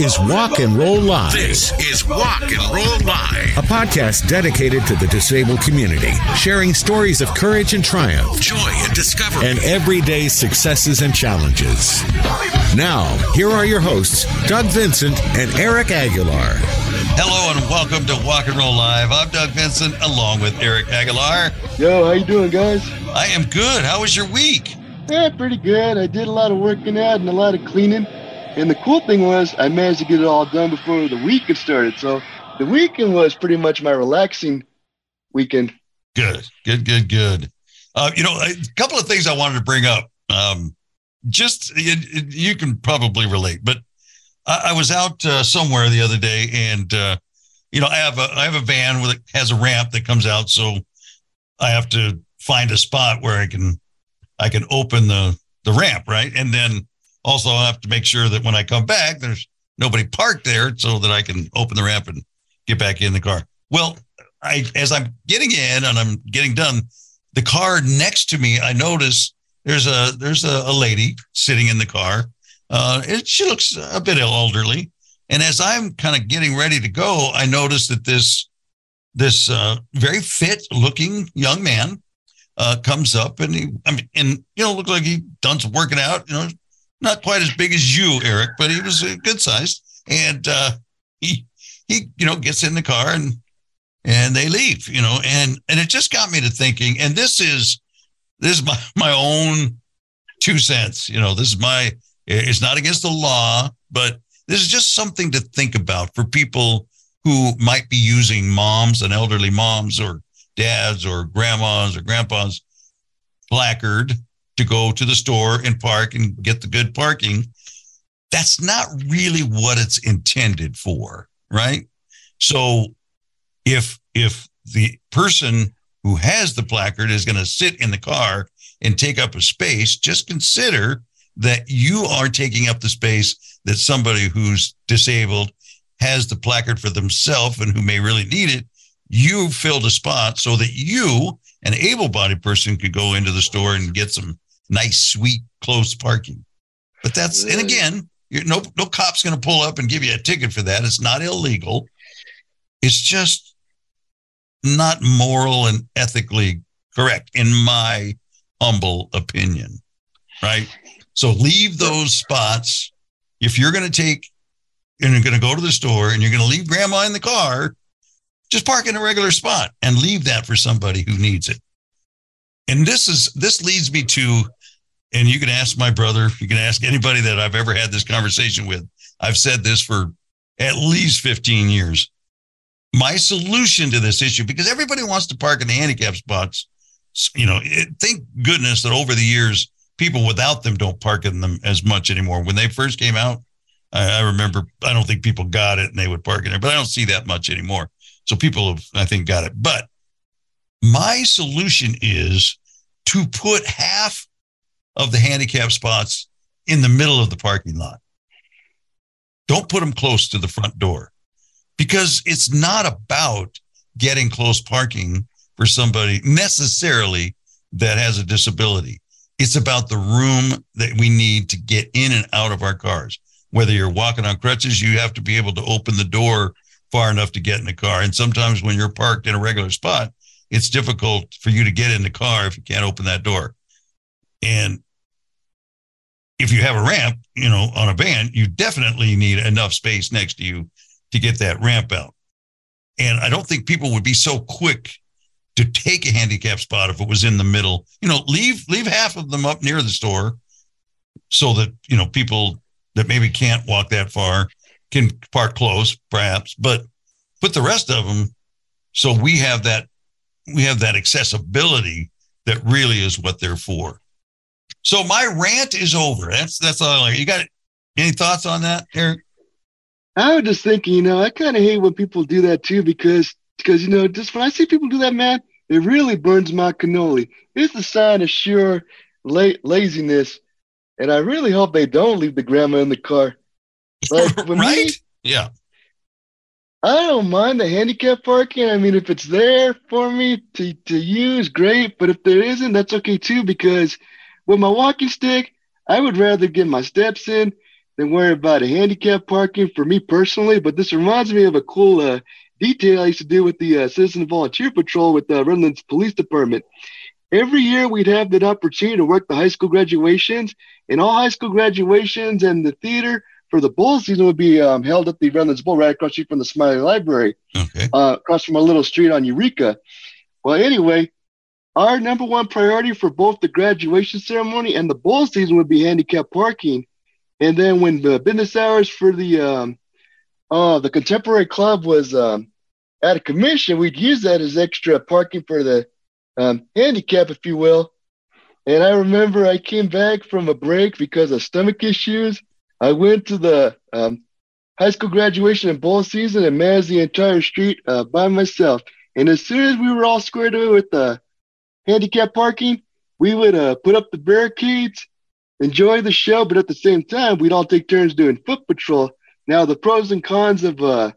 is Walk and Roll Live. This is Walk and Roll Live. a podcast dedicated to the disabled community, sharing stories of courage and triumph Joy and discovery. and everyday successes and challenges. Now, here are your hosts, Doug Vincent and Eric Aguilar. Hello and welcome to Walk and Roll Live. I'm Doug Vincent along with Eric Aguilar. Yo, how you doing, guys? I am good. How was your week? Yeah, pretty good. I did a lot of working out and a lot of cleaning. And the cool thing was I managed to get it all done before the weekend started. So the weekend was pretty much my relaxing weekend. Good, good, good, good. Uh, you know, a couple of things I wanted to bring up. Um, just you, you can probably relate, but I, I was out uh, somewhere the other day, and uh, you know, I have a I have a van with has a ramp that comes out, so I have to find a spot where I can I can open the the ramp, right, and then also I have to make sure that when I come back, there's nobody parked there, so that I can open the ramp and get back in the car. Well, I as I'm getting in and I'm getting done, the car next to me, I notice there's a there's a, a lady sitting in the car. Uh, and she looks a bit elderly. And as I'm kind of getting ready to go, I notice that this this uh, very fit looking young man uh, comes up and he I mean and you know looked like he done some working out. You know, not quite as big as you, Eric, but he was good sized. And uh, he he you know gets in the car and and they leave. You know, and and it just got me to thinking. And this is this is my my own two cents. You know, this is my it's not against the law, but this is just something to think about for people who might be using moms and elderly moms or dads or grandmas or grandpas placard to go to the store and park and get the good parking. That's not really what it's intended for, right? So if if the person who has the placard is going to sit in the car and take up a space, just consider that you are taking up the space that somebody who's disabled has the placard for themselves and who may really need it. You filled a spot so that you, an able bodied person, could go into the store and get some nice, sweet, close parking. But that's, and again, you're, no, no cop's going to pull up and give you a ticket for that. It's not illegal. It's just not moral and ethically correct, in my humble opinion. Right. So leave those spots. If you're going to take and you're going to go to the store and you're going to leave grandma in the car, just park in a regular spot and leave that for somebody who needs it. And this is this leads me to, and you can ask my brother, you can ask anybody that I've ever had this conversation with. I've said this for at least 15 years. My solution to this issue, because everybody wants to park in the handicap spots, you know, it, thank goodness that over the years, people without them don't park in them as much anymore. When they first came out, I, I remember, I don't think people got it and they would park in there, but I don't see that much anymore. So people have, I think, got it. But my solution is to put half of the handicap spots in the middle of the parking lot. Don't put them close to the front door because it's not about getting close parking for somebody necessarily that has a disability. It's about the room that we need to get in and out of our cars. Whether you're walking on crutches, you have to be able to open the door far enough to get in the car. And sometimes when you're parked in a regular spot, it's difficult for you to get in the car if you can't open that door. And if you have a ramp, you know, on a van, you definitely need enough space next to you to get that ramp out. And I don't think people would be so quick to take a handicap spot if it was in the middle. You know, leave leave half of them up near the store so that, you know, people that maybe can't walk that far can park close perhaps, but put the rest of them so we have that we have that accessibility that really is what they're for. So my rant is over. That's that's all I like. You got any thoughts on that, Eric? I was just thinking, you know, I kind of hate when people do that too because because you know, just when I see people do that, man, it really burns my cannoli. It's a sign of sure la- laziness, and I really hope they don't leave the grandma in the car. Like right? me, yeah. I don't mind the handicap parking. I mean, if it's there for me to, to use, great. But if there isn't, that's okay too, because with my walking stick, I would rather get my steps in than worry about a handicap parking for me personally. But this reminds me of a cool uh, detail I used to do with the uh, Citizen Volunteer Patrol with the Redlands Police Department. Every year we'd have that opportunity to work the high school graduations, and all high school graduations and the theater for the bowl season would be um, held at the Redlands Bowl right across the street from the Smiley Library, Okay. uh, across from a little street on Eureka. Well, anyway, our number one priority for both the graduation ceremony and the bowl season would be handicap parking. And then when the business hours for the um, uh, the contemporary club was um, at a commission, we'd use that as extra parking for the um, handicap, if you will. And I remember I came back from a break because of stomach issues. I went to the um, high school graduation and bowl season and managed the entire street uh, by myself. And as soon as we were all squared away with the handicap parking, we would uh, put up the barricades, enjoy the show, but at the same time, we'd all take turns doing foot patrol. Now, the pros and cons of uh,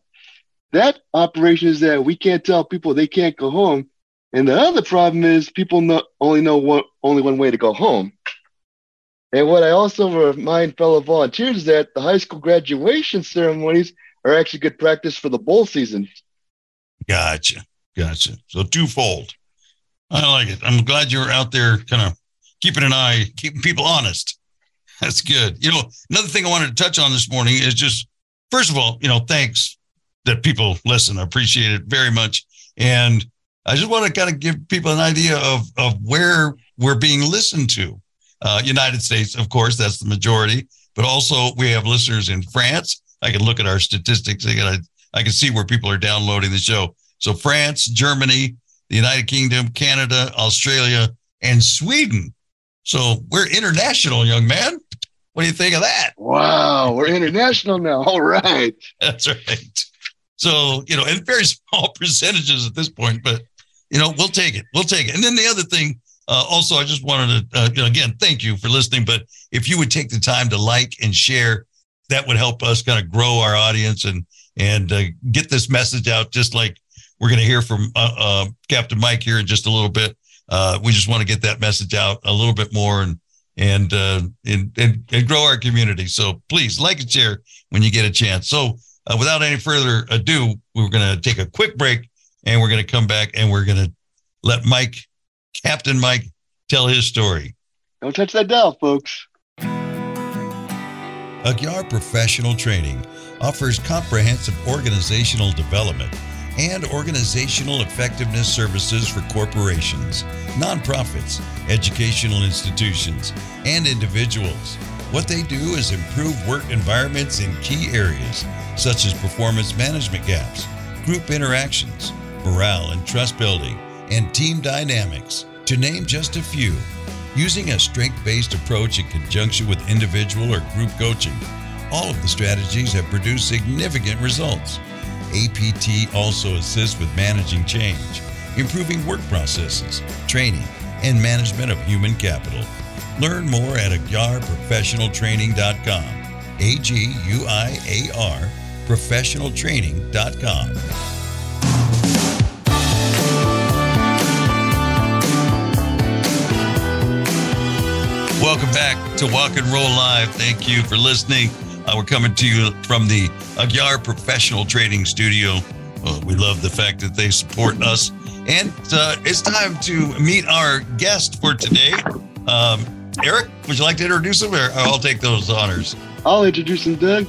that operation is that we can't tell people they can't go home. And the other problem is people know, only know one, only one way to go home. And what I also remind fellow volunteers is that the high school graduation ceremonies are actually good practice for the bowl season. Gotcha. Gotcha. So twofold. I like it. I'm glad you're out there kind of keeping an eye, keeping people honest. That's good. You know, another thing I wanted to touch on this morning is just, first of all, you know, thanks that people listen. I appreciate it very much. And I just want to kind of give people an idea of, of where we're being listened to. Uh, United States, of course, that's the majority, but also we have listeners in France. I can look at our statistics. I can, I can see where people are downloading the show. So France, Germany, the United Kingdom, Canada, Australia, and Sweden. So we're international, young man. What do you think of that? Wow, we're international now. All right. That's right. So, you know, and very small percentages at this point, but, you know, we'll take it. We'll take it. And then the other thing, uh, also, I just wanted to, uh, you know, again, thank you for listening. But if you would take the time to like and share, that would help us kind of grow our audience and and uh, get this message out. Just like we're going to hear from uh, uh, Captain Mike here in just a little bit. Uh, we just want to get that message out a little bit more and and uh, and, and and grow our community. So please like and share when you get a chance. So uh, without any further ado, we're going to take a quick break and we're going to come back and we're going to let Mike, Captain Mike, tell his story. Don't touch that dial, folks. Aguiar Professional Training offers comprehensive organizational development and organizational effectiveness services for corporations, nonprofits, educational institutions, and individuals. What they do is improve work environments in key areas such as performance management gaps, group interactions, morale and trust building, and team dynamics, to name just a few. Using a strength based approach in conjunction with individual or group coaching, all of the strategies have produced significant results. APT also assists with managing change, improving work processes, training, and management of human capital. Learn more at aguiarprofessionaltraining.com. A G U I A R professionaltraining.com. Welcome back to Walk and Roll Live. Thank you for listening. Uh, we're coming to you from the Aguiar Professional Trading Studio. Uh, we love the fact that they support us. And uh, it's time to meet our guest for today. Um, Eric, would you like to introduce him? Or I'll take those honors. I'll introduce him, Doug.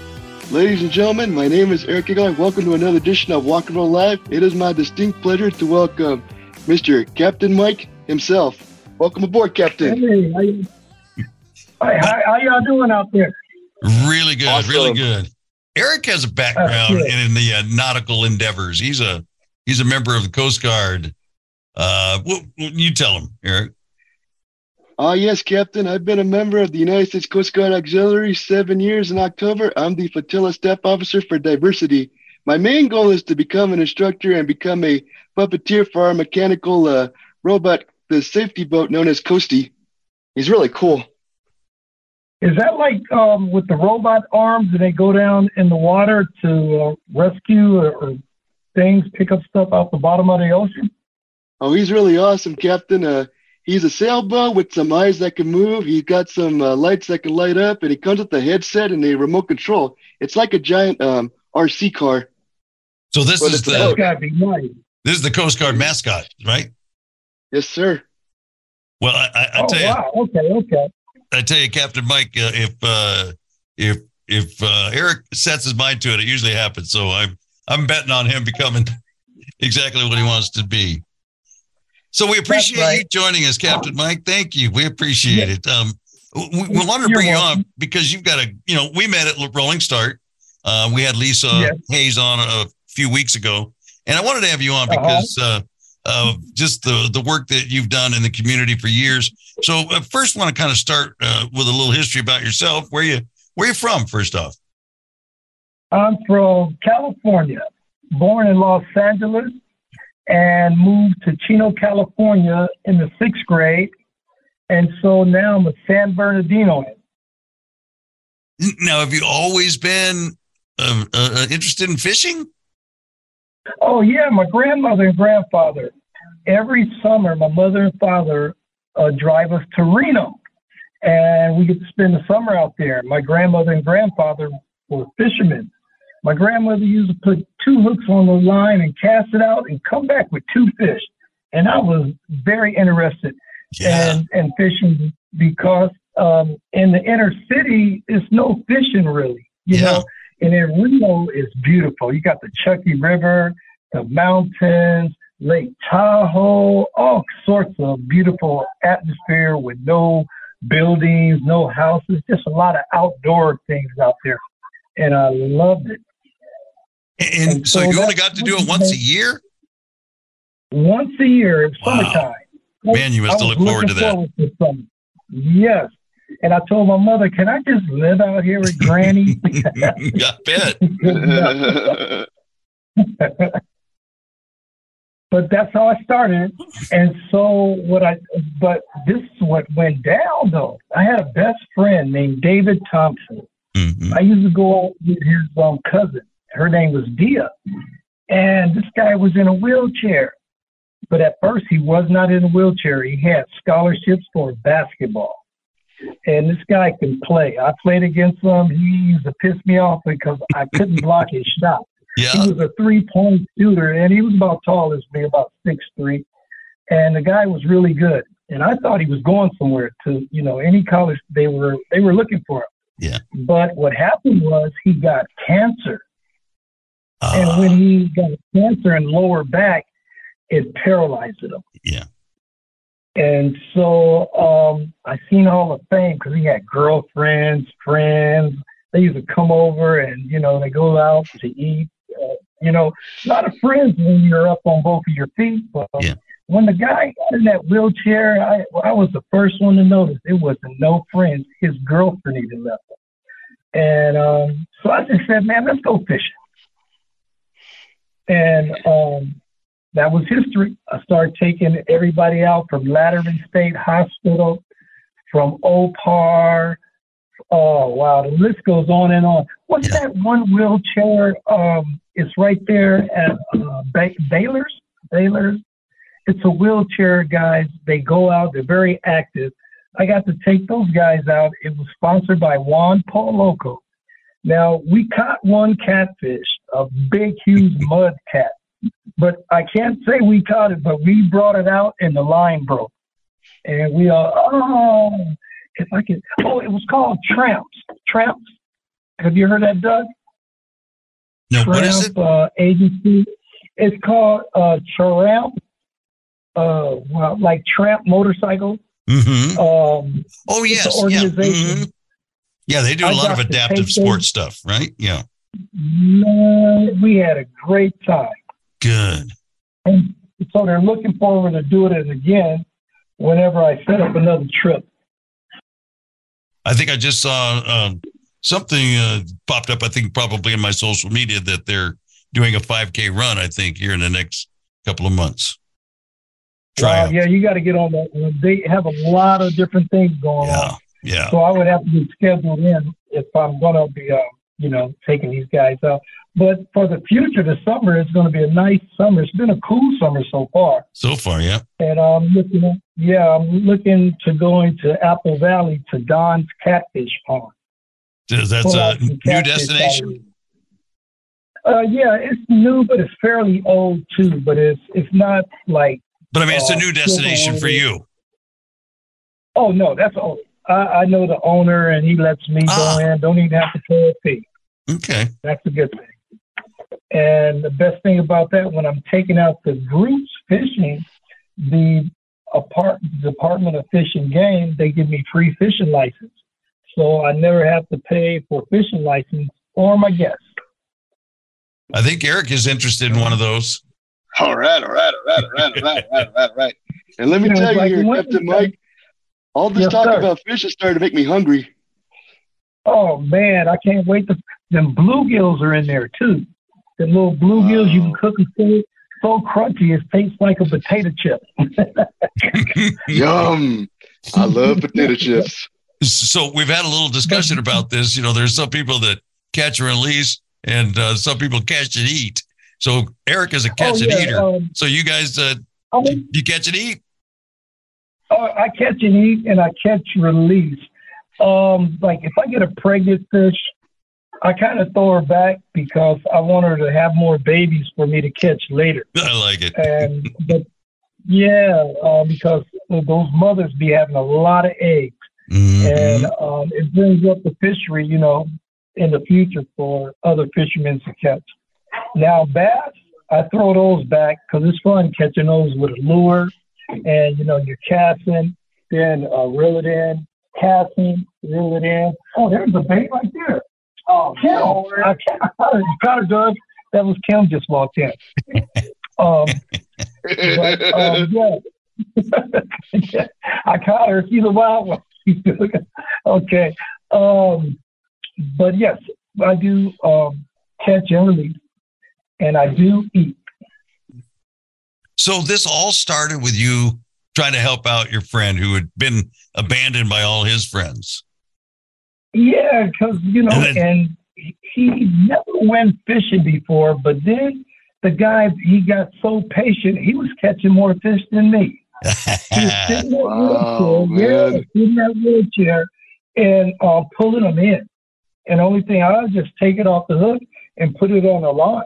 Ladies and gentlemen, my name is Eric Aguilar. Welcome to another edition of Walk and Roll Live. It is my distinct pleasure to welcome Mr. Captain Mike himself. Welcome aboard, Captain. Hey, how, you, Hi, how, how y'all doing out there? Really good, Awesome. really good. Eric has a background good. in the uh, nautical endeavors. He's a he's a member of the Coast Guard. Uh, well, you tell him, Eric. Ah, yes, Captain. I've been a member of the United States Coast Guard Auxiliary seven years in October. I'm the Flotilla Staff Officer for Diversity. My main goal is to become an instructor and become a puppeteer for our mechanical uh, robot, the safety boat known as Coastie. He's really cool. Is that like um, with the robot arms and they go down in the water to uh, rescue or, or things, pick up stuff out the bottom of the ocean? Oh, he's really awesome, Captain. Uh, he's a sailboat with some eyes that can move. He's got some uh, lights that can light up, and he comes with a headset and a remote control. It's like a giant um, RC car. So this Well, is it's a- That's the be nice. this is the Coast Guard mascot, right? Yes, sir. Well, I, I, I Oh tell you, wow. Okay. Okay. I tell you, Captain Mike, uh, if uh, if if uh, Eric sets his mind to it, it usually happens. So I'm I'm betting on him becoming exactly what he wants to be. So we appreciate right. you joining us, Captain Mike. Thank you. We appreciate it. Um, we, we wanted to You're bring you welcome. on because you've got a, you know, we met at Rolling Start. Uh, we had Lisa Yes. Hayes on a few weeks ago, and I wanted to have you on Uh-huh. because uh, of just the the work that you've done in the community for years. So uh, first, want to kind of start uh, with a little history about yourself. Where you where you from? First off, I'm from California, born in Los Angeles, and moved to Chino, California in the sixth grade. And so now I'm a San Bernardino. now have you always been uh, uh, interested in fishing? Oh, yeah, my grandmother and grandfather. Every summer, my mother and father uh, drive us to Reno, and we get to spend the summer out there. My grandmother and grandfather were fishermen. My grandmother used to put two hooks on the line and cast it out and come back with two fish. And I was very interested Yeah, and, and fishing because um, in the inner city, it's no fishing really, you Yeah. know. And in Reno, it's beautiful. You got the Truckee River, the mountains, Lake Tahoe, all sorts of beautiful atmosphere with no buildings, no houses, just a lot of outdoor things out there. And I loved it. and, and so, so you only got to do it once a year. Once a year, it's Wow. summertime. Man, you must I have was looked forward to that. to. Yes. And I told my mother, can I just live out here with Granny? I bet. but that's how I started. And so what I, but this is what went down though. I had a best friend named David Thompson. Mhm. I used to go out with his um, cousin. Her name was Dia. And this guy was in a wheelchair. But at first, he was not in a wheelchair. He had scholarships for basketball. And this guy can play. I played against him. He used to piss me off because I couldn't block his shot. Yeah, He was a three point shooter, and he was about tall as me, about six three. And the guy was really good. And I thought he was going somewhere to, you know, any college they were they were looking for him. Yeah. But what happened was he got cancer. Uh, And when he got cancer in lower back, it paralyzed him. Yeah. And so um, I seen all the fame because he had girlfriends, friends. They used to come over and, you know, they go out to eat. Uh, you know, a lot of friends when you're up on both of your feet. But Yeah. when the guy got in that wheelchair, I, I was the first one to notice it wasn't no friends. His girlfriend even left him. And um, so I just said, man, let's go fishing. And um, that was history. I started taking everybody out from Lanterman State Hospital, from OPAR. Oh, wow. The list goes on and on. What's Yeah. that one wheelchair? Um, it's right there at uh, ba- Baylor's. Baylor's. It's a wheelchair, guys. They go out, they're very active. I got to take those guys out. It was sponsored by Juan Pollo Loco. Now, we caught one catfish, a big, huge mud cat. But I can't say we caught it, but we brought it out and the line broke. And we are, oh, if I could, oh, it was called Tramps. Tramps. Have you heard that, Doug? no, Tramp what is it? Uh, agency. It's called uh, Tramp, uh, well, like Tramp Motorcycle. hmm Um, Oh yes, an yeah, organization. mhm. yeah. They do a I lot of adaptive sports stuff, right? Yeah, man, we had a great time. Good. And so they're looking forward to doing it again whenever I set up another trip. I think I just saw um, something uh, popped up. I think probably in my social media that they're doing a 5K run. I think here in the next couple of months. Try Wow, yeah, you got to get on that. one. They have a lot of different things going Yeah. on. Yeah. So I would have to be scheduled in if I'm going to be, uh, you know, taking these guys out. But for the future, the summer is going to be a nice summer. It's been a cool summer so far. So far, yeah. And I'm looking, yeah, I'm looking to going to Apple Valley to Don's Catfish Pond. That's a new destination. Uh, yeah, it's new, but it's fairly old too. But it's it's not like But I mean, it's a Uh, new destination for you. oh no, that's old. I, I know the owner, and he lets me Ah. go in. Don't even have to pay a fee. Okay. That's a good thing. And the best thing about that, when I'm taking out the groups fishing, the apart, Department of Fish and Game, they give me free fishing license. So I never have to pay for fishing license or my guests. I think Eric is interested in one of those. All right, all right, all right, all right, all right, all right, all right, all right. And let me You know, tell you, like here, Captain Mike, all this Yes, talk sir. about fish is starting to make me hungry. Oh man, I can't wait to. Them bluegills are in there too. The little bluegills you can cook and so so crunchy it tastes like a potato chip. Yum! I love potato chips. So we've had a little discussion about this. You know, there's some people that catch and release, and uh, some people catch and eat. So Eric is a catch oh, and yeah, eater. um, so you guys, uh, I mean, you catch and eat. Uh, I catch and eat, and I catch release. Um, like if I get a pregnant fish, I kind of throw her back because I want her to have more babies for me to catch later. I like it. And but yeah, uh, because those mothers be having a lot of eggs, Mhm. and um, it brings up the fishery, you know, in the future for other fishermen to catch. Now bass, I throw those back because it's fun catching those with a lure, and you know you're casting, then uh, reel it in, casting, reel it in. Oh, there's a bait right there. Oh, Kim, I caught her, Doug. That was Kim just walked in. um, but, um, yeah. Yeah, I caught her. She's a wild one. She's doing it. okay. Um, but yes, I do um, catch and release, and I do eat. So this all started with you trying to help out your friend who had been abandoned by all his friends. Yeah, because you know, And then- and he- he never went fishing before, but then the guy he got so patient, he was catching more fish than me. He was sitting in that wheelchair, yeah, in that wheelchair and uh, pulling them in. And the only thing I would just take it off the hook and put it on the line.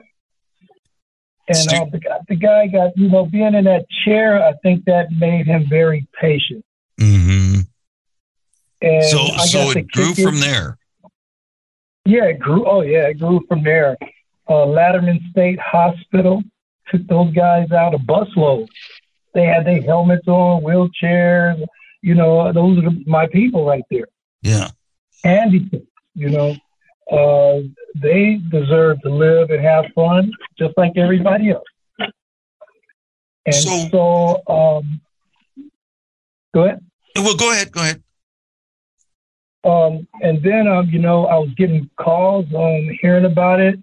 And Stu- uh, the, guy- the guy got, you know, being in that chair, I think that made him very patient. hmm And So, so it grew kick from there. Yeah, it grew. Oh, yeah, it grew from there. Uh, Lanterman State Hospital took those guys out a busload. They had their helmets on, wheelchairs. You know, those are my people right there. Yeah. Handicapped. You know, uh, they deserve to live and have fun just like everybody else. And So- so, um, go ahead. Well, go ahead. Go ahead. Um, and then, um, you know, I was getting calls on hearing about it.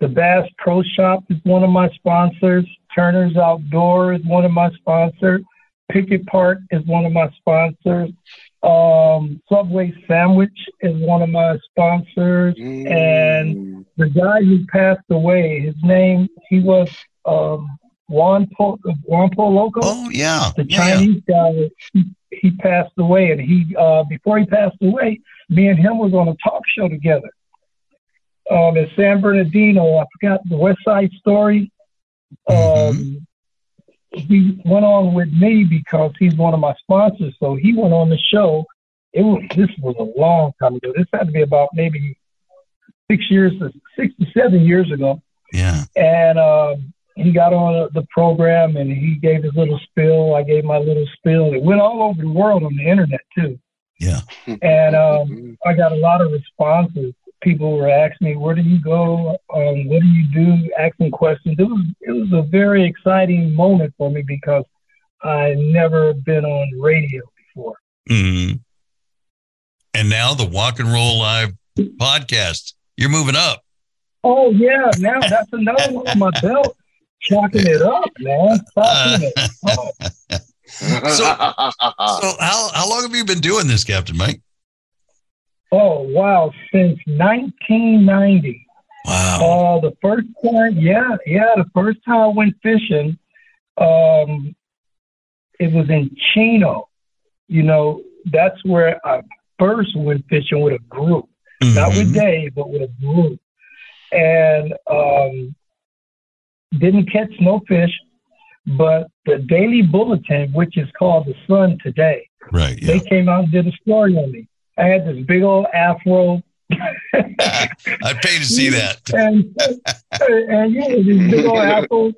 The Bass Pro Shop is one of my sponsors. Turner's Outdoor is one of my sponsors. Picket Park is one of my sponsors. Um, Subway Sandwich is one of my sponsors. Mm. The guy who passed away, his name, he was um, Juan Pollo Juan Pollo Loco Oh, yeah. the Yeah, yeah. Chinese guy, he, passed away, and he uh, before he passed away, me and him was on a talk show together. Um, in San Bernardino, I forgot the West Side Story. Um, he went on with me because he's one of my sponsors, so he went on the show. It was this was a long time ago. This had to be about maybe six years, six to seven years ago Yeah. and um, he got on the program and he gave his little spill. I gave my little spill. It went all over the world on the internet too. Yeah. And um, I got a lot of responses. People were asking me, "Where do you go? Um, what do you do?" Asking questions. It was it was a very exciting moment for me because I never been on radio before. hmm And now the Walk and Roll Live podcast. You're moving up. Oh yeah, now that's another one on my belt. Chalking it up, man. It up. So how how long have you been doing this, Captain Mike? Oh wow! Since 1990. Wow. Uh, the first time, yeah, yeah, the first time I went fishing, um, it was in Chino. You know, that's where I first went fishing with a group, not with Mhm. Dave, but with a group, and um, didn't catch no fish. But the Daily Bulletin, which is called the Sun today, Right. Yeah. they came out and did a story on me. I had this big old afro. I'd pay to see that. and, and yeah, this big old apple.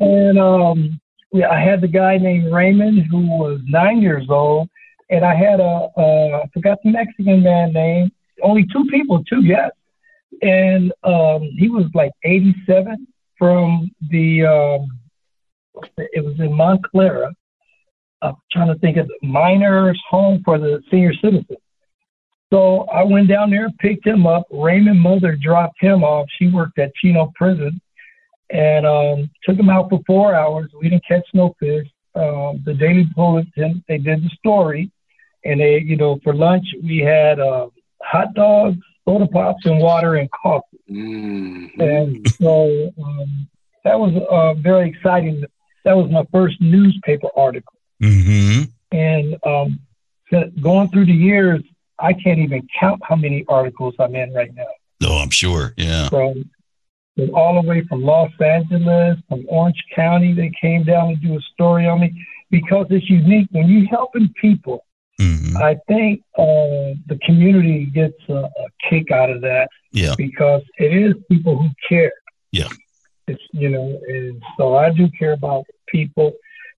And um, yeah, I had the guy named Raymond who was nine years old, and I had a uh, forgot the Mexican man name. Only two people, two guests, and um, he was like 87 from the. Um, it was in Montclair. I'm trying to think of the miners' home for the senior citizens. So I went down there, picked him up. Raymond mother dropped him off. She worked at Chino Prison, and um, took him out for four hours. We didn't catch no fish. Um, the Daily Bulletin, they did the story, and they, you know, for lunch we had uh, hot dogs, soda pops, and water and coffee. Mm. And so um, that was uh, very exciting. That was my first newspaper article. hmm And um, going through the years, I can't even count how many articles I'm in right now. Oh, I'm sure. Yeah. From, from all the way from Los Angeles, from Orange County, they came down to do a story on me because it's unique. When you're helping people, hmm I think uh, the community gets a, a kick out of that Yeah. because it is people who care. Yeah. It's you know, and so I do care about people,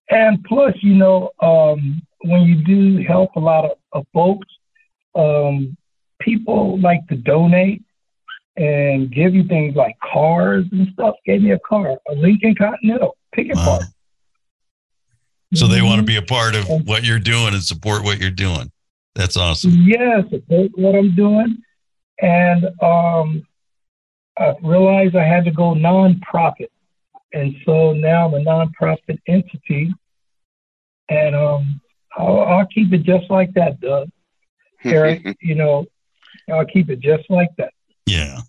and plus, you know, um, when you do help a lot of, of folks, um, people like to donate and give you things like cars and stuff. Gave me a car, a Lincoln Continental. Pick it Wow. apart. So they want to Mhm. be a part of what you're doing and support what you're doing. That's awesome. Yes, support what I'm doing. And um, I realized I had to go nonprofit. And so now I'm a nonprofit entity. And um, I'll, I'll keep it just like that, Doug. Eric, you know, I'll keep it just like that. Yeah.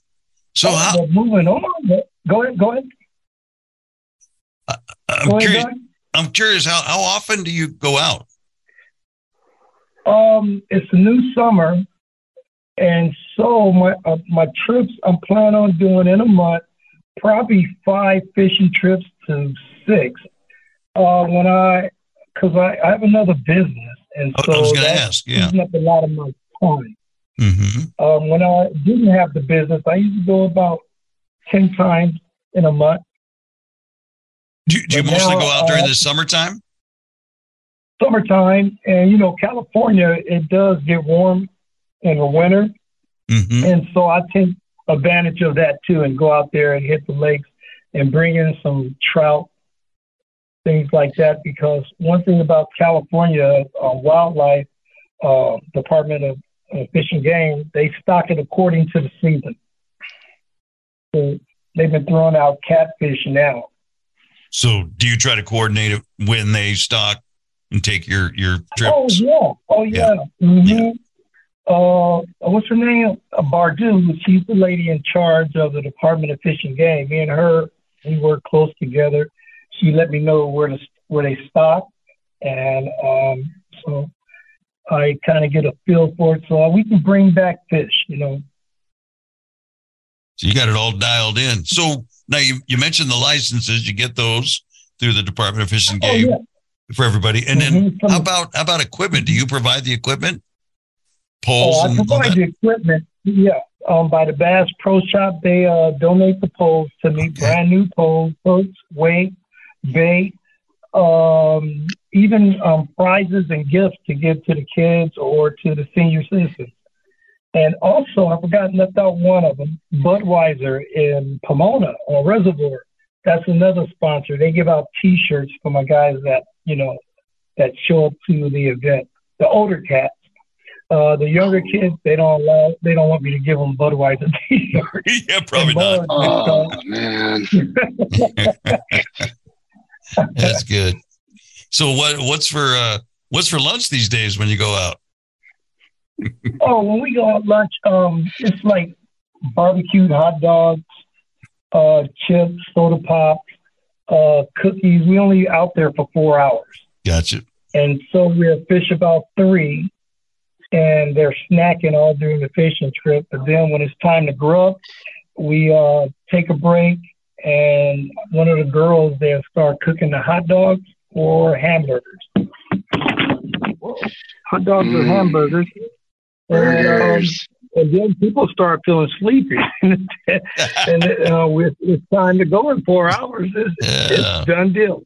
So Oh, how, but moving on. Go ahead. Go ahead. I'm Go ahead, curious. Doug. I'm curious. How how often do you go out? Um, it's a new summer, and so my uh, my trips I'm planning on doing in a month, probably five fishing trips to six. Uh, when I, because I, I have another business, and I so was going to that's ask. Yeah. up a lot of my time. hmm Um, when I didn't have the business, I used to go about ten times in a month. Do, do you But mostly now, go out during uh, the summertime? Summertime, and you know, California, it does get warm in the winter. hmm And so I take advantage of that too and go out there and hit the lakes and bring in some trout, things like that. Because one thing about California uh, wildlife uh, Department of uh, Fish and Game, they stock it according to the season. So they've been throwing out catfish now. So do you try to coordinate it when they stock and take your your trips? Oh yeah, oh yeah. hmm Uh, what's her name? Uh, Bardu. She's the lady in charge of the Department of Fish and Game. Me and her, we work close together. She let me know where to where they stock, and um, so I kind of get a feel for it. So we can bring back fish. You know. So you got it all dialed in. So now you, you mentioned the licenses. You get those through the Department of Fish and Oh Game yeah. for everybody. And then Mhm. From- how about how about equipment? Do you provide the equipment? Oh, Poles I and all provide the equipment. Yeah. Um, by the Bass Pro Shop, they uh, donate the poles to me, Okay. brand new poles, hooks, weight, bait, um, even um, prizes and gifts to give to the kids or to the senior citizens. And also, I forgot left out one of them, Budweiser in Pomona or Reservoir. That's another sponsor. They give out T-shirts for my guys that you know that show up to the event. The older cats. Uh, the younger kids, they don't allow, they don't want me to give them Budweiser t-shirts. yeah, probably not. Oh man. That's good. So what what's for uh what's for lunch these days when you go out? oh, when we go out lunch, um, it's like barbecued hot dogs, uh, chips, soda pop, uh, cookies. We only out there for four hours. Gotcha. And so we'll fish about three, and they're snacking all during the fishing trip. But then when it's time to grub, we uh, take a break, and one of the girls there start cooking the hot dogs or hamburgers. Hot dogs or Mm. hamburgers. And, um, and then people start feeling sleepy, and uh, it's, it's time to go in four hours. It's, Yeah. it's done deal.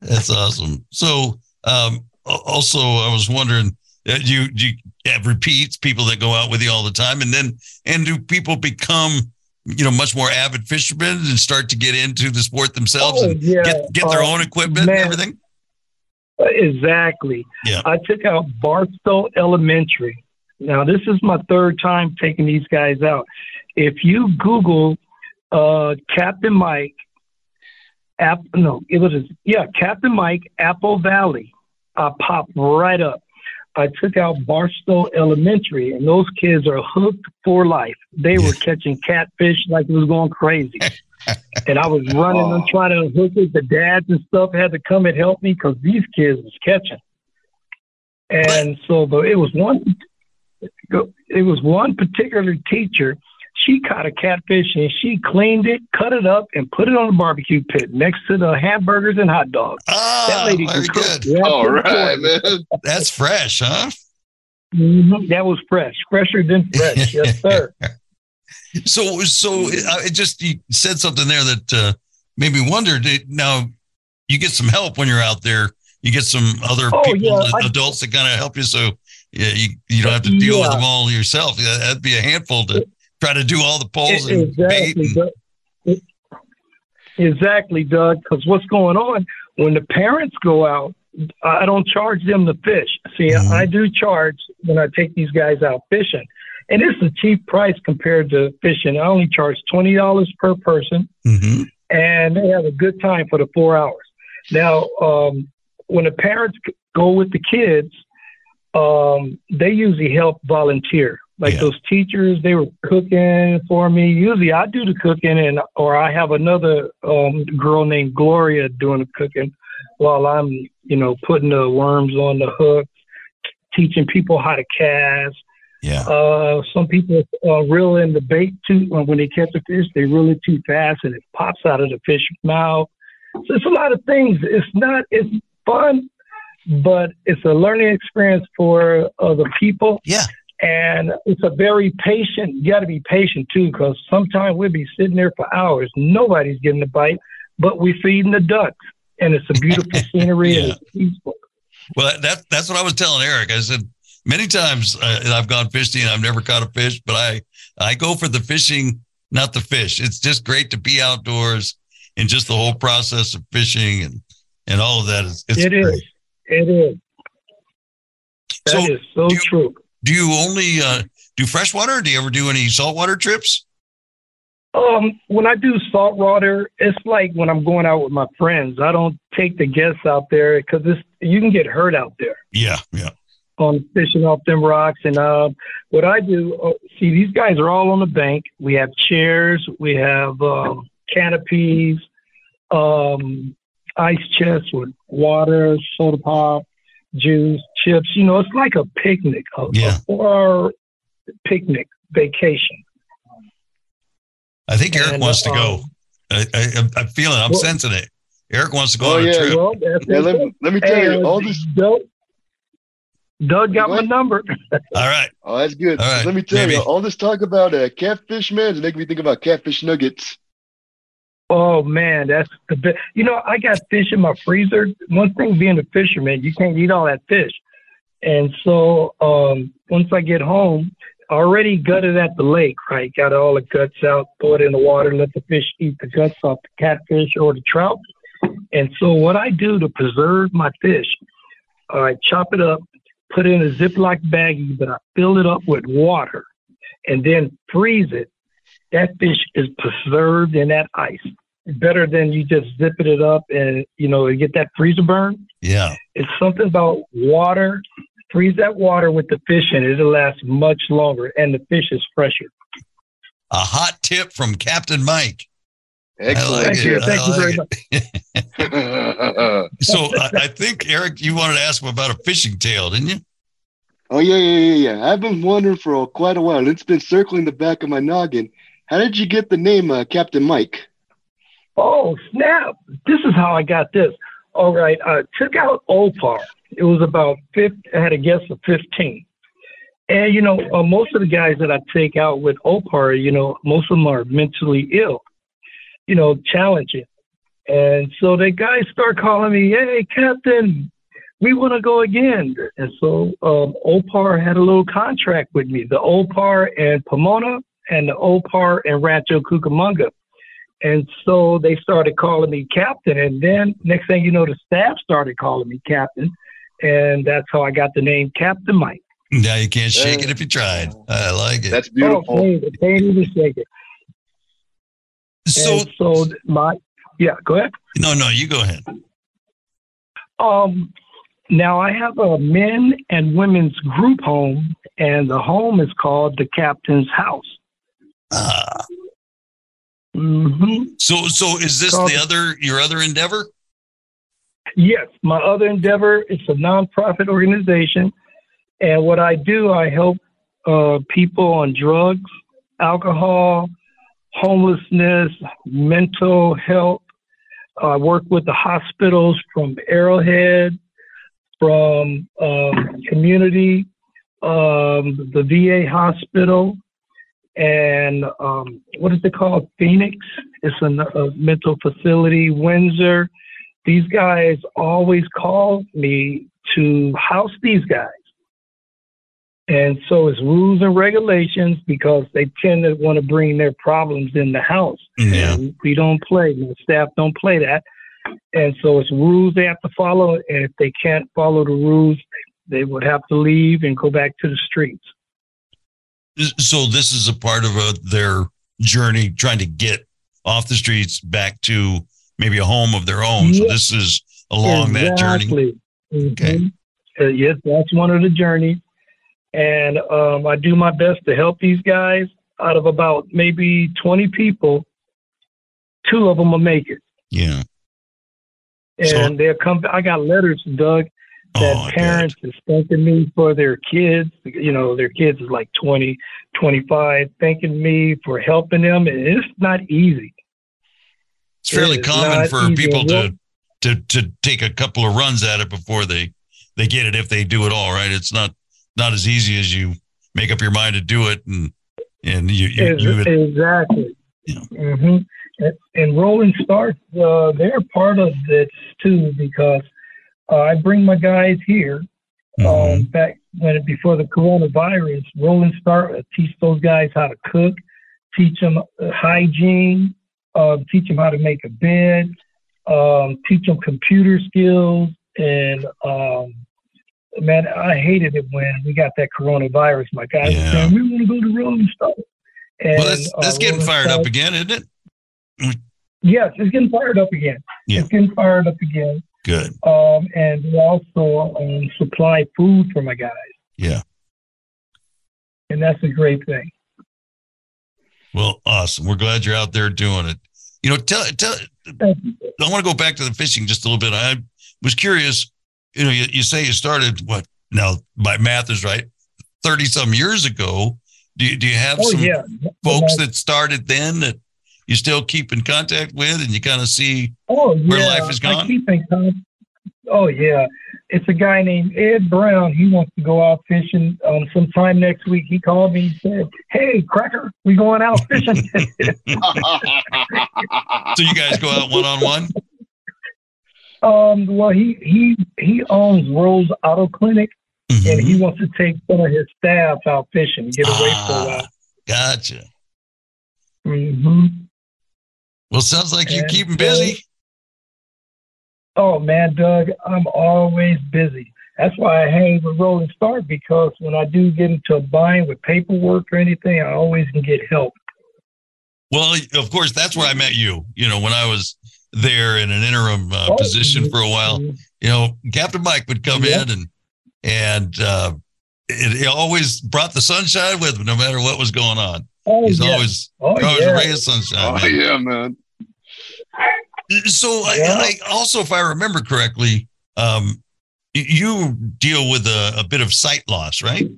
That's awesome. So, um, also, I was wondering, uh, you do you have repeats people that go out with you all the time, and then and do people become you know much more avid fishermen and start to get into the sport themselves Oh, and yeah. get get their Uh, own equipment man. and everything? Exactly. Yeah. I took out Barstow Elementary. Now, this is my third time taking these guys out. If you Google uh, Captain Mike, App, no, it was, yeah, Captain Mike, Apple Valley, I popped right up. I took out Barstow Elementary, and those kids are hooked for life. They were catching catfish like it was going crazy. and I was running and trying to hook it. The dads and stuff had to come and help me because these kids was catching. And so, but it was one, it was one particular teacher. She caught a catfish and she cleaned it, cut it up, and put it on the barbecue pit next to the hamburgers and hot dogs. Ah, That lady very can cook. good. All right, man. That's fresh, huh? Mhm. That was fresh, fresher than fresh. yes, sir. So, so uh, it just you said something there that uh, made me wonder. Did, now, you get some help when you're out there. You get some other Oh, people, yeah, I- adults that kind of help you. So, yeah, you you don't have to deal with them all yourself. Yeah, That'd be a handful to try to do all the poles and bait. exactly, Doug. It- exactly, Doug. Because what's going on when the parents go out? I don't charge them to fish. See, Mhm. I do charge when I take these guys out fishing, and it's a cheap price compared to fishing. I only charge twenty dollars per person, Mhm. and they have a good time for the four hours. Now, um, when the parents go with the kids, um, they usually help volunteer. Like Yeah. those teachers, they were cooking for me. Usually, I do the cooking, and or I have another um, girl named Gloria doing the cooking while I'm, you know, putting the worms on the hook, teaching people how to cast. Yeah. Uh, some people uh, reel in the bait too when they catch a fish. They reel it too fast and it pops out of the fish's mouth. So it's a lot of things. It's not. It's fun, but it's a learning experience for other people. Yeah. And it's a very patient. You got to be patient too, because sometimes we'll be sitting there for hours. Nobody's getting a bite, but we're feeding the ducks, and it's a beautiful scenery and Yeah. it's peaceful. Well, that that's what I was telling Eric. I said many times uh, and I've gone fishing and I've never caught a fish, but I I go for the fishing, not the fish. It's just great to be outdoors and just the whole process of fishing and and all of that is it's It is. It is. That is So, so do you- true. Do you only uh, do freshwater? Do you ever do any saltwater trips? Um, when I do saltwater, it's like when I'm going out with my friends. I don't take the guests out there because it's you can get hurt out there Yeah, yeah. on fishing off them rocks. And uh, what I do, uh, see, these guys are all on the bank. We have chairs, we have um, canopies, um, ice chests with water, soda pop, juice, chips. You know, it's like a picnic, a, Yeah. a four-hour picnic vacation. I think Eric And, wants to um, go. I, I, I'm- I'm feeling. I'm Well- sensing it. Eric wants to go Oh, on a yeah. trip. Well, Yeah, let, me- let me tell Hey, you, all this. Doug, Doug got my number. All right. Oh, that's good. All right, Let me tell maybe. you, all this talk about uh, catfish, man, is making me think about catfish nuggets. Oh man, that's the best. You know, I got fish in my freezer. One thing being a fisherman, you can't eat all that fish. And so um, once I get home, already gutted at the lake, right? Got all the guts out, throw it in the water, let the fish eat the guts off the catfish or the trout. And so what I do to preserve my fish, I chop it up, put it in a Ziploc baggie, but I fill it up with water and then freeze it. That fish is preserved in that ice. Better than you just zipping it up and, you know, get that freezer burn. Yeah. It's something about water freeze that water with the fish in it. It'll last much longer, and the fish is fresher. A hot tip from Captain Mike. Excellent. like Thank you. it. Thank I you very like much. So I, I think Eric, you wanted to ask him about a fishing tail, didn't you? oh yeah, yeah, yeah, yeah. I've been wondering for quite a while. It's been circling the back of my noggin. How did you get the name uh, Captain Mike? Oh, snap. This is how I got this. All right. I took out OPARC. It was about 50, I had a guess of 15. And, you know, uh, most of the guys that I take out with OPARC, you know, most of them are mentally ill, you know, challenging. And so the guys start calling me, hey, Captain, we want to go again. And so um, OPARC had a little contract with me, the OPARC and Pomona and the OPARC and Rancho Cucamonga. And so they started calling me captain. And then next thing you know, the staff started calling me captain. And that's how I got the name Captain Mike. Now you can't shake it if you tried. I like it. That's beautiful. Oh, hey, they can't even shake it. so and so my, yeah, go ahead. no, no, you go ahead. Um, now I have a men and women's group home, and the home is called the Captain's House. Ah, hmm so so is this the other your other endeavor? Yes, my other endeavor is a nonprofit organization, and what I do, I help uh, people on drugs, alcohol, homelessness, mental health. I work with the hospitals from Arrowhead, from um, community, um, the VA hospital, and um, what is it called? Phoenix. It's a, a mental facility. Windsor these guys always call me to house these guys. And so it's rules and regulations because they tend to want to bring their problems in the house. Yeah. And we don't play, the staff don't play that. And so it's rules they have to follow. And if they can't follow the rules, they would have to leave and go back to the streets. So this is a part of uh their journey trying to get off the streets back to maybe a home of their own. So this is along that journey. Exactly. Okay. Uh, yes, that's one of the journeys. And um, I do my best to help these guys. Out of about maybe 20 people, two of them will make it. Yeah. And So- they'll come. I got letters, Doug, that Oh, parents is thanking me for their kids. You know, their kids is like 20, 25, thanking me for helping them. And it's not easy. It's fairly It common for people to, to to take a couple of runs at it before they they get it if they do it all right. It's not not as easy as you make up your mind to do it and and you you, you would, exactly. Yeah. hmm And, and Rolling Start, uh, they're part of this too because uh, I bring my guys here. Um, Mhm. back when before the coronavirus, Rolling Start uh, teach those guys how to cook, teach them uh, hygiene, uh, teach them how to make a bed, um, teach them computer skills, and um, man, I hated it when we got that coronavirus. My guys Yeah. saying we want to go to Rolling Start. And, well, that's that's uh, getting fired up again, isn't it? Yes, it's getting fired up again. Yeah. It's getting fired up again. Good. Um, and we also um, supply food for my guys, Yeah. and that's a great thing. Well, awesome. We're glad you're out there doing it. You know, tell tell. I want to go back to the fishing just a little bit. I was curious. You know, you, you say you started what now? My math is right. Thirty some years ago. Do you, do you have Oh some yeah, folks that started then that you still keep in contact with, and you kind of see? oh yeah, where life has I gone? keep in con- Oh yeah, it's a guy named Ed Brown. He wants to go out fishing um, sometime next week. He called me. He said, "Hey, Cracker, we going out fishing?" So you guys go out one on one. um, well, he he he owns Rose Auto Clinic, and Mm-hmm. he wants to take some of his staff out fishing, to get away for a Ah, while. gotcha. hmm Well, sounds like you keep 'em busy. Oh man, Doug, I'm always busy. That's why I hang with Rolling Start because when I do get into a bind with paperwork or anything, I always can get help. Well, of course, that's where I met you. You know, when I was there in an interim uh, Oh, position for a while, you know, Captain Mike would come Yeah. in and and uh, it, it always brought the sunshine with him, no matter what was going on. Oh, He's yeah. always Oh, always yeah. a ray of sunshine. Oh man. yeah, man. So Yeah. I, I also, if I remember correctly, um, you deal with a, a bit of sight loss, right?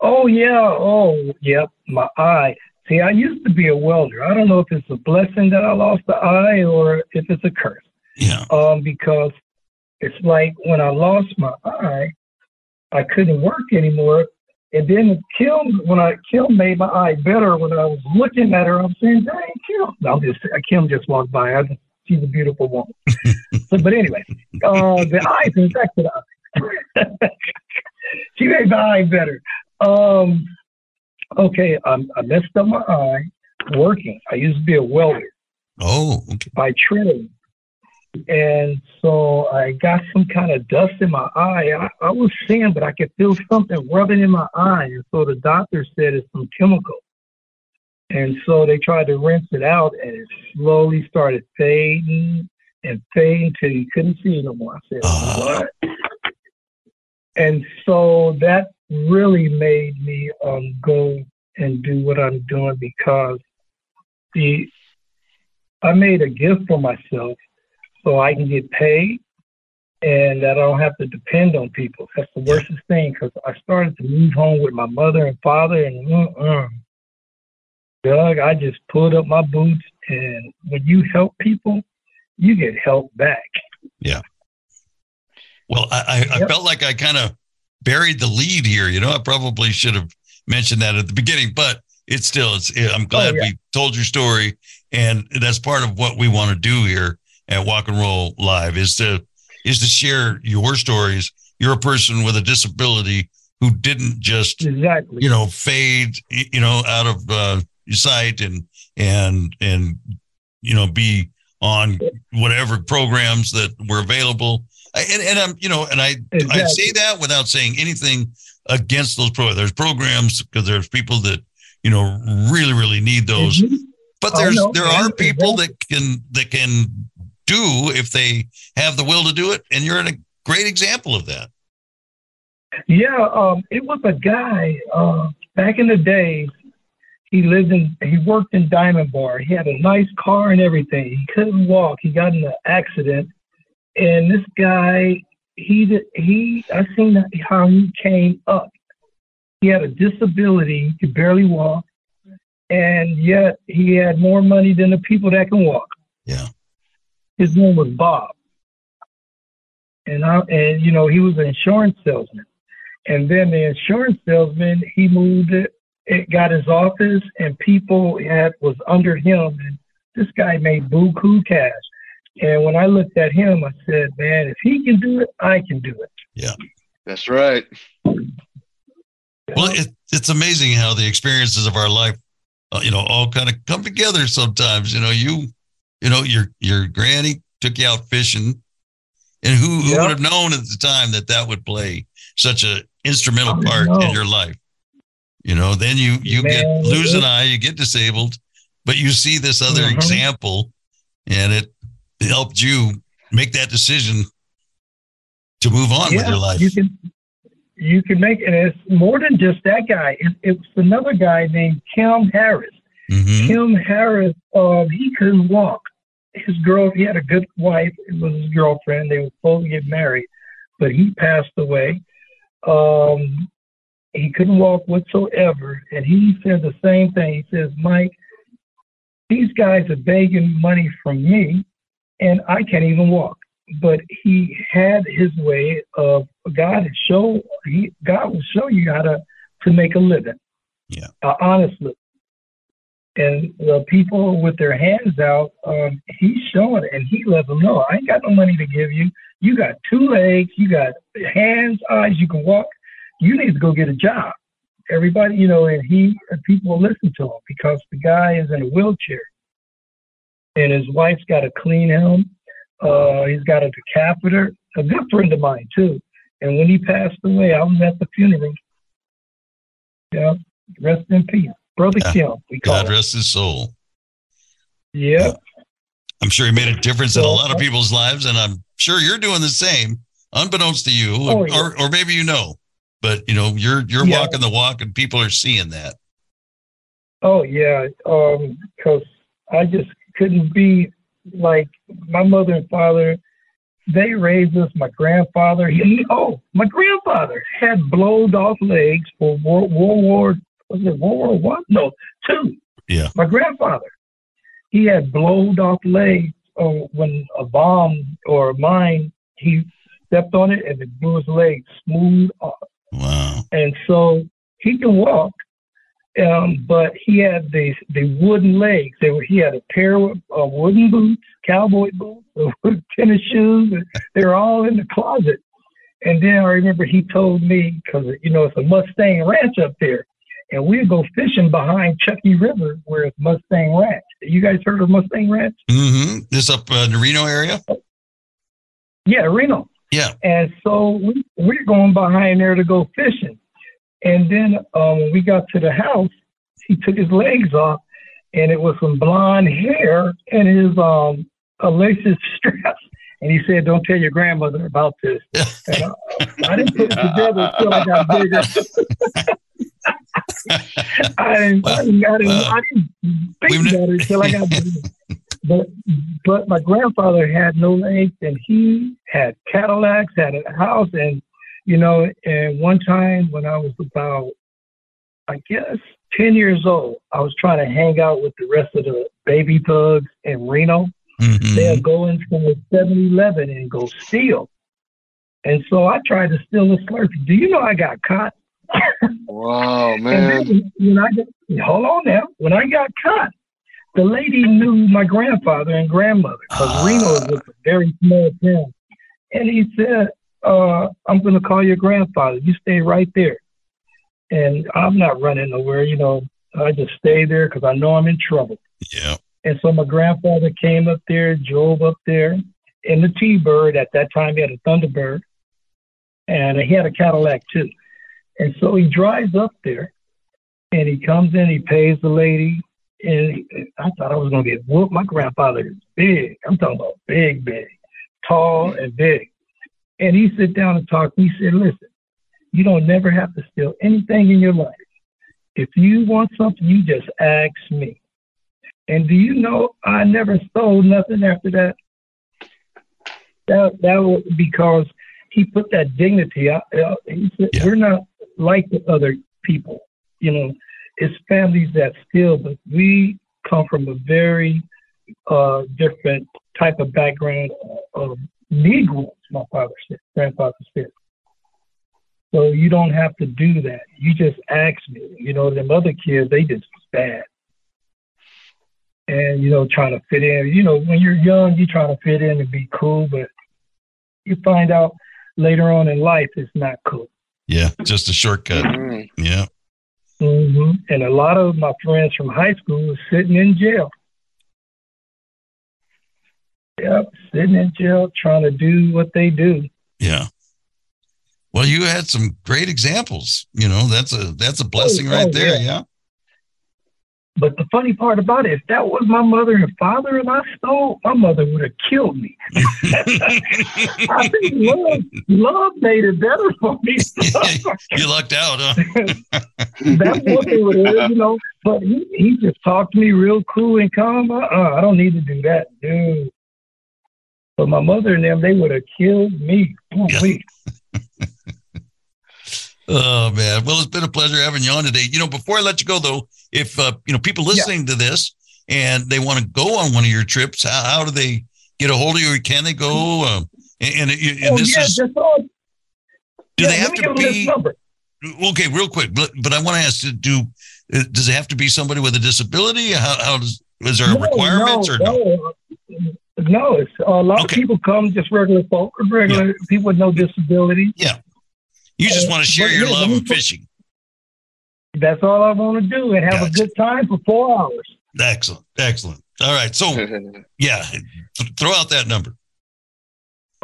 Oh yeah. Oh yep. My eye. See, I used to be a welder. I don't know if it's a blessing that I lost the eye or if it's a curse. Yeah. Um, because it's like when I lost my eye, I couldn't work anymore. And then Kim, when I Kim made my eye better when I was looking at her, I'm saying, "Dang, Kim!" No, just Kim just walked by. I she's a beautiful woman. so, but anyway, uh, the eyes infected eye. she made my eye better. Um, okay, um, I messed up my eye working. I used to be a welder Oh, okay. by trade. And so I got some kind of dust in my eye. I, I was seeing, but I could feel something rubbing in my eye. And so the doctor said it's some chemical. And so they tried to rinse it out, and it slowly started fading and fading till you couldn't see it no more. I said, Ah. what? And so that really made me um, go and do what I'm doing because the I made a gift for myself so I can get paid and that I don't have to depend on people. That's the worst thing because I started to move home with my mother and father, and uh-uh. Doug, I just pulled up my boots, and when you help people, you get help back. Yeah. Well, I, I, I felt like I kind of buried the lead here. You know, I probably should have mentioned that at the beginning, but it's still, it's, I'm oh, glad Oh, yeah. we told your story. And that's part of what we want to do here at Walk and Roll Live is to, is to share your stories. You're a person with a disability who didn't just, Exactly. you know, fade, you know, out of uh, your sight and, and, and, you know, be on whatever programs that were available. I- And, and I'm, you know, and I, I say that without saying anything against those programs. There's programs because there's people that, you know, really, really need those. Mhm. But Oh, there's there are people that can that can do if they have the will to do it, and you're in a great example of that. Yeah, um, it was a guy uh, back in the days. He lived in, he worked in Diamond Bar. He had a nice car and everything. He couldn't walk. He got in an accident, and this guy, he he, I seen how he came up. He had a disability. He could barely walk, and yet he had more money than the people that can walk. Yeah. His name was Bob, and I, and you know, he was an insurance salesman. And then the insurance salesman, he moved it, it got his office, and people had was under him. And this guy made buku cash. And when I looked at him, I said, "Man, if he can do it, I can do it." Yeah, that's right. Well, it, it's amazing how the experiences of our life, uh, you know, all kind of come together. Sometimes, you know, you, you know, your your granny took you out fishing, and who, who Yeah. would have known at the time that that would play such a instrumental part know. in your life? You know, then you you get lose an eye, you get disabled, but you see this other Mhm. example, and it helped you make that decision to move on with your life. You can you can make and it's more than just that guy. It, it's another guy named Kim Harris. Mhm. Kim Harris, um, he couldn't walk. His girl, he had a good wife. It was his girlfriend. They were supposed to get married, but he passed away. Um, he couldn't walk whatsoever, and he said the same thing. He says, "Mike, these guys are begging money from me, and I can't even walk." But he had his way of God show. He God will show you how to to make a living. Yeah. uh, honestly and the people with their hands out, um, he's showing it, and he lets them know, I ain't got no money to give you. You got two legs, you got hands, eyes, you can walk. You need to go get a job. Everybody, you know, and he people listen to him because the guy is in a wheelchair, and his wife's got to clean him. Uh, he's got a decapitor. A good friend of mine too. And when he passed away, I was at the funeral. Yeah, rest in peace, brother Yeah. Kim. We call God him. rest his soul. Yeah. I'm sure he made a difference in a lot of people's lives, and I'm sure you're doing the same. unbeknownst to you, Oh, yeah. or or maybe you know, but you know you're you're Yeah. walking the walk, and people are seeing that. Oh yeah, um, because I just couldn't be like my mother and father. They raised us. My grandfather, he oh, my grandfather had blowed off legs for World, World War was it World War One? No, two. Yeah. My grandfather, he had blowed off legs uh, when a bomb or a mine. He stepped on it and it blew his legs smooth off Wow. and so he can walk. Um, but he had the the wooden legs. They were he had a pair of uh, wooden boots, cowboy boots, tennis shoes. They were all in the closet. And then I remember he told me because you know it's a Mustang Ranch up there, and we'd go fishing behind Truckee River where it's Mustang Ranch. You guys heard of Mustang Ranch? Mm-hmm. This up uh, in the Reno area. Yeah, Reno. Yeah. And so we, we're going behind there to go fishing. And then um, when we got to the house, he took his legs off, and it was some blonde hair and his um, a laces straps. And he said, "Don't tell your grandmother about this." And I, I didn't put it together until I got bigger. I didn't, I didn't, I didn't, I didn't think about it until I got. But but my grandfather had no legs, and he had Cadillacs, had a house, and you know. And one time when I was about, I guess, ten years old, I was trying to hang out with the rest of the baby thugs in Reno. Mhm. They'll go into a 7-Eleven and go steal. And so I tried to steal a Slurpee. Do you know I got caught? Wow, man. when I got, hold on now, when I got caught, the lady knew my grandfather and grandmother because Reno was a very small town. And he said, uh, I'm going to call your grandfather. You stay right there. And I'm not running nowhere, you know. I just stay there because I know I'm in trouble. Yeah. And so my grandfather came up there, drove up there in the T Bird. At that time, he had a Thunderbird, and he had a Cadillac too. And so he drives up there, and he comes in, he pays the lady, and I thought I was gonna get whooped. My grandfather is big. I'm talking about big, big, tall and big. And he sit down and talk. He said, "Listen, you don't never have to steal anything in your life. If you want something, you just ask me." And do you know I never stole nothing after that? That that was because he put that dignity out. He said, Yeah. "We're not like the other people. You know, it's families that still, but we come from a very uh, different type of background of Negroes." My father said, grandfather said. So you don't have to do that. You just ask me. You know, them other kids, they just bad and you know trying to fit in you know when you're young you try to fit in and be cool but you find out later on in life it's not cool Yeah. Just a shortcut. Mm. Yeah. hmm and a lot of my friends from high school was sitting in jail yep sitting in jail trying to do what they do Yeah. Well, you had some great examples. You know, that's a that's a blessing oh, right there. yeah. Yeah. But the funny part about it if that was my mother and father and i stole my mother would have killed me i think love, love made it better for me you lucked out, huh? That's what it was, you know. But he, he just talked to me real cool and calm. Uh, I don't need to do that, dude. But my mother and them, they would have killed me. Ooh, Yeah. Oh man. Well, it's been a pleasure having you on today. You know, before I let you go though, if uh, you know people listening to this and they want to go on one of your trips, how, how do they get a hold of you? Can they go? Um, and, and, and Oh, this yeah, is do yeah, they have to give them this be okay? Real quick, but, but I want to ask: Do uh, does it have to be somebody with a disability? How, how does is there No, requirements no, or no? no? No, it's a lot Okay. of people come just regular folk, regular people with no disability. Yeah, you just Uh, want to share your yeah, love of fishing. That's all I want to do and have Gotcha. a good time for four hours. Excellent, excellent. All right, so yeah, th- throw out that number.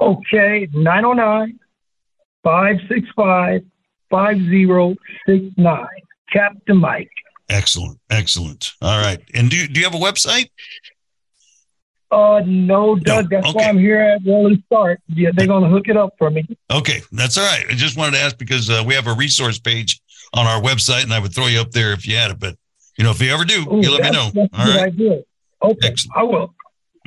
Okay, 909 565 5069. Captain Mike. Excellent, excellent. All right, and do do you have a website? Uh, no, Doug. No, That's okay. why I'm here at Rolling Start. Yeah, they're gonna hook it up for me. Okay, that's all right. I just wanted to ask because uh, we have a resource page on our website, and I would throw you up there if you had it. But you know, if you ever do, Ooh, you let me know. All idea. Okay, Excellent. I will. all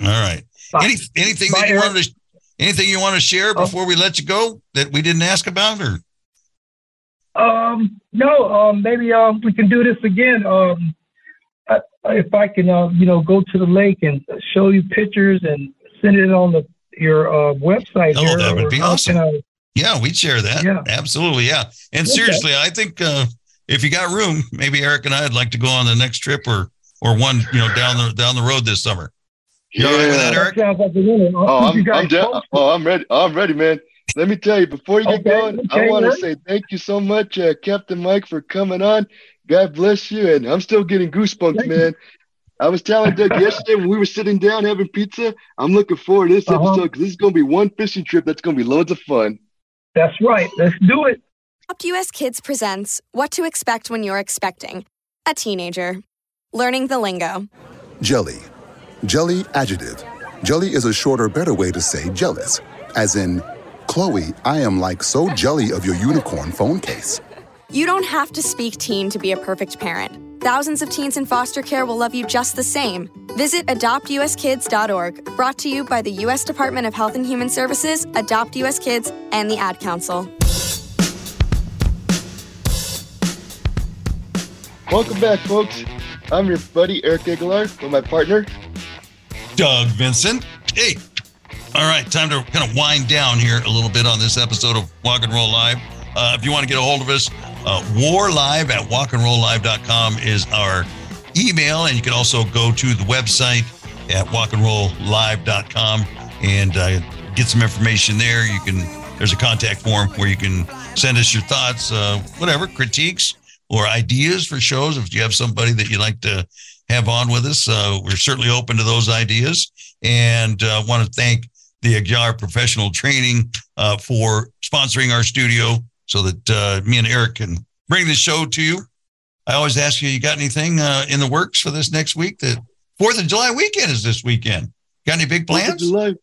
right. Bye. Any anything Bye, that you Eric. wanted to anything you want to share Oh. before we let you go that we didn't ask about, or Um, no, um, maybe um, we can do this again. Um, I, if I can, uh, you know, go to the lake and show you pictures and send it on the your uh, website. Oh, here, that would be awesome. I- yeah, we'd share that. Yeah. Absolutely, yeah. And Okay. seriously, I think uh, if you got room, maybe Eric and I'd like to go on the next trip or or one, you know, down the down the road this summer. You all right with that, Eric? That sounds like a winner. I'll Oh, keep you I'm, I'm down. Oh, I'm ready. I'm ready, man. Let me tell you, before you get Okay, going, I want to say thank you so much, uh, Captain Mike, for coming on. God bless you. And I'm still getting goosebumps, Thank you. man. I was telling Doug yesterday when we were sitting down having pizza, I'm looking forward to this Uh-huh. episode because this is going to be one fishing trip that's going to be loads of fun. That's right. Let's do it. Adopt US Kids presents What to Expect When You're Expecting a Teenager. Learning the lingo. Jelly. Jelly adjective. Jelly is a shorter, better way to say jealous. As in, Chloe, I am like so jelly of your unicorn phone case. You don't have to speak teen to be a perfect parent. Thousands of teens in foster care will love you just the same. Visit adoptuskids.org, brought to you by the U.S. Department of Health and Human Services, Adopt US Kids, and the Ad Council. Welcome back, folks. I'm your buddy, Eric Aguiar, with my partner. Doug Vincent. Hey. All right, time to kind of wind down here a little bit on this episode of Walk and Roll Live. Uh, if you want to get a hold of us, uh, warlive at walkandrolllive.com is our email. And you can also go to the website at walkandrolllive.com and uh, get some information there. You can, there's a contact form where you can send us your thoughts, uh, whatever, critiques or ideas for shows. If you have somebody that you'd like to have on with us, uh, we're certainly open to those ideas. And uh, want to thank the Aguiar Professional Training uh, for sponsoring our studio so that uh, me and Eric can bring the show to you. I always ask you, you got anything uh, in the works for this next week? The Fourth of July weekend is this weekend. Got any big Fourth of plans? July.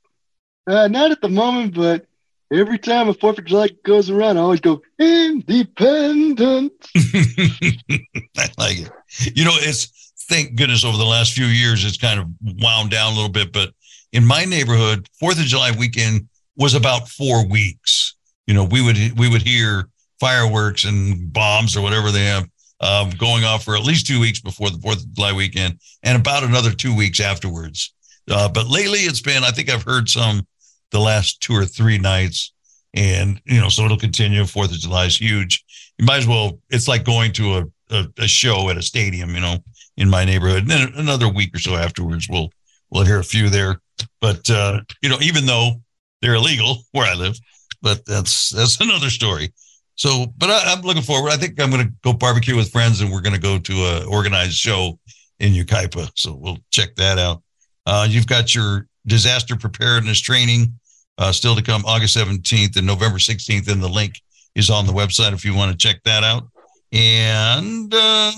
Uh, not at the moment, but every time a Fourth of July goes around, I always go independent. I like it. You know, it's thank goodness over the last few years it's kind of wound down a little bit, but in my neighborhood, Fourth of July weekend was about four weeks. You know, we would we would hear fireworks and bombs or whatever they have um, going off for at least two weeks before the Fourth of July weekend, and about another two weeks afterwards. Uh, but lately, it's been I think I've heard some the last two or three nights, and you know, so it'll continue. Fourth of July is huge. You might as well. It's like going to a, a, a show at a stadium, you know, in my neighborhood. And then another week or so afterwards, we'll we'll hear a few there. But uh, you know, even though they're illegal where I live, but that's that's another story. So, but I, I'm looking forward. I think I'm going to go barbecue with friends, and we're going to go to a organized show in Yucaipa. So we'll check that out. Uh, you've got your disaster preparedness training uh, still to come, August 17th and November 16th, and the link is on the website if you want to check that out. And uh,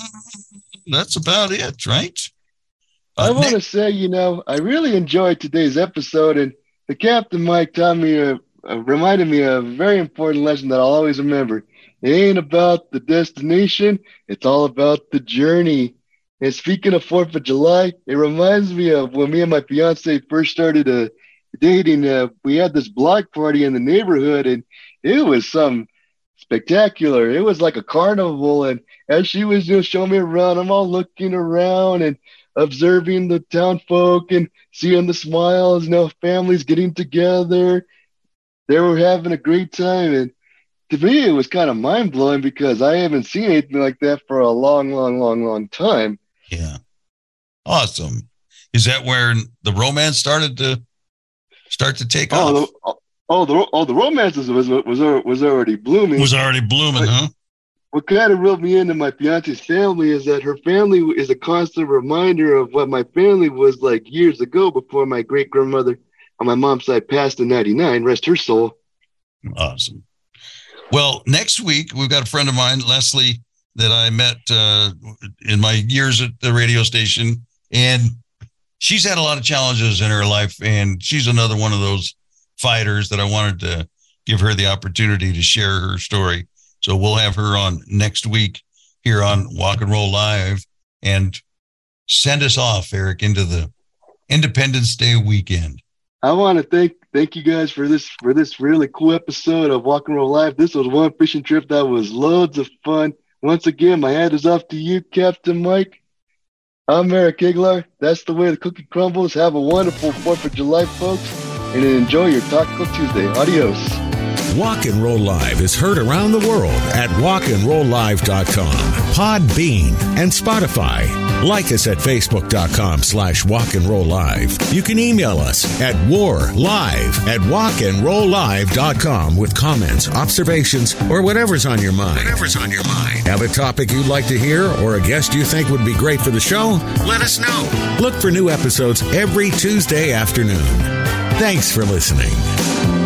that's about it, right? I Uh, want to say, you know, I really enjoyed today's episode, and the Captain Mike taught me, a, reminded me of a very important lesson that I'll always remember. It ain't about the destination; it's all about the journey. And speaking of Fourth of July, it reminds me of when me and my fiance first started uh, dating. Uh, we had this block party in the neighborhood, and it was some spectacular. It was like a carnival, and as she was just showing me around, I'm all looking around and observing the town folk and seeing the smiles, you know, families getting together. They were having a great time. And to me, it was kind of mind blowing because I haven't seen anything like that for a long, long, long, long time. Yeah. Awesome. Is that where the romance started to start to take Oh, off? the, oh, the, oh, the romance was, was, was, was already blooming. was already blooming, But- huh? what kind of reeled me into my fiance's family is that her family is a constant reminder of what my family was like years ago before my great grandmother on my mom's side passed in 99. Rest her soul. Awesome. Well, next week we've got a friend of mine, Leslie, that I met uh, in my years at the radio station, and she's had a lot of challenges in her life, and she's another one of those fighters that I wanted to give her the opportunity to share her story. So we'll have her on next week here on Walk and Roll Live and send us off, Eric, into the Independence Day weekend. I want to thank thank you guys for this for this really cool episode of Walk and Roll Live. This was one fishing trip that was loads of fun. Once again, my hand is off to you, Captain Mike. I'm Eric Aguiar. That's the way the cookie crumbles. Have a wonderful Fourth of July, folks, and enjoy your Taco Tuesday. Adios. Walk and Roll Live is heard around the world at walkandrolllive.com, Podbean, and Spotify. Like us at facebook.com slash walk and roll live. You can email us at warlive at walkandrolllive.com with comments, observations, or whatever's on your mind. Whatever's on your mind. Have a topic you'd like to hear or a guest you think would be great for the show? Let us know. Look for new episodes every Tuesday afternoon. Thanks for listening.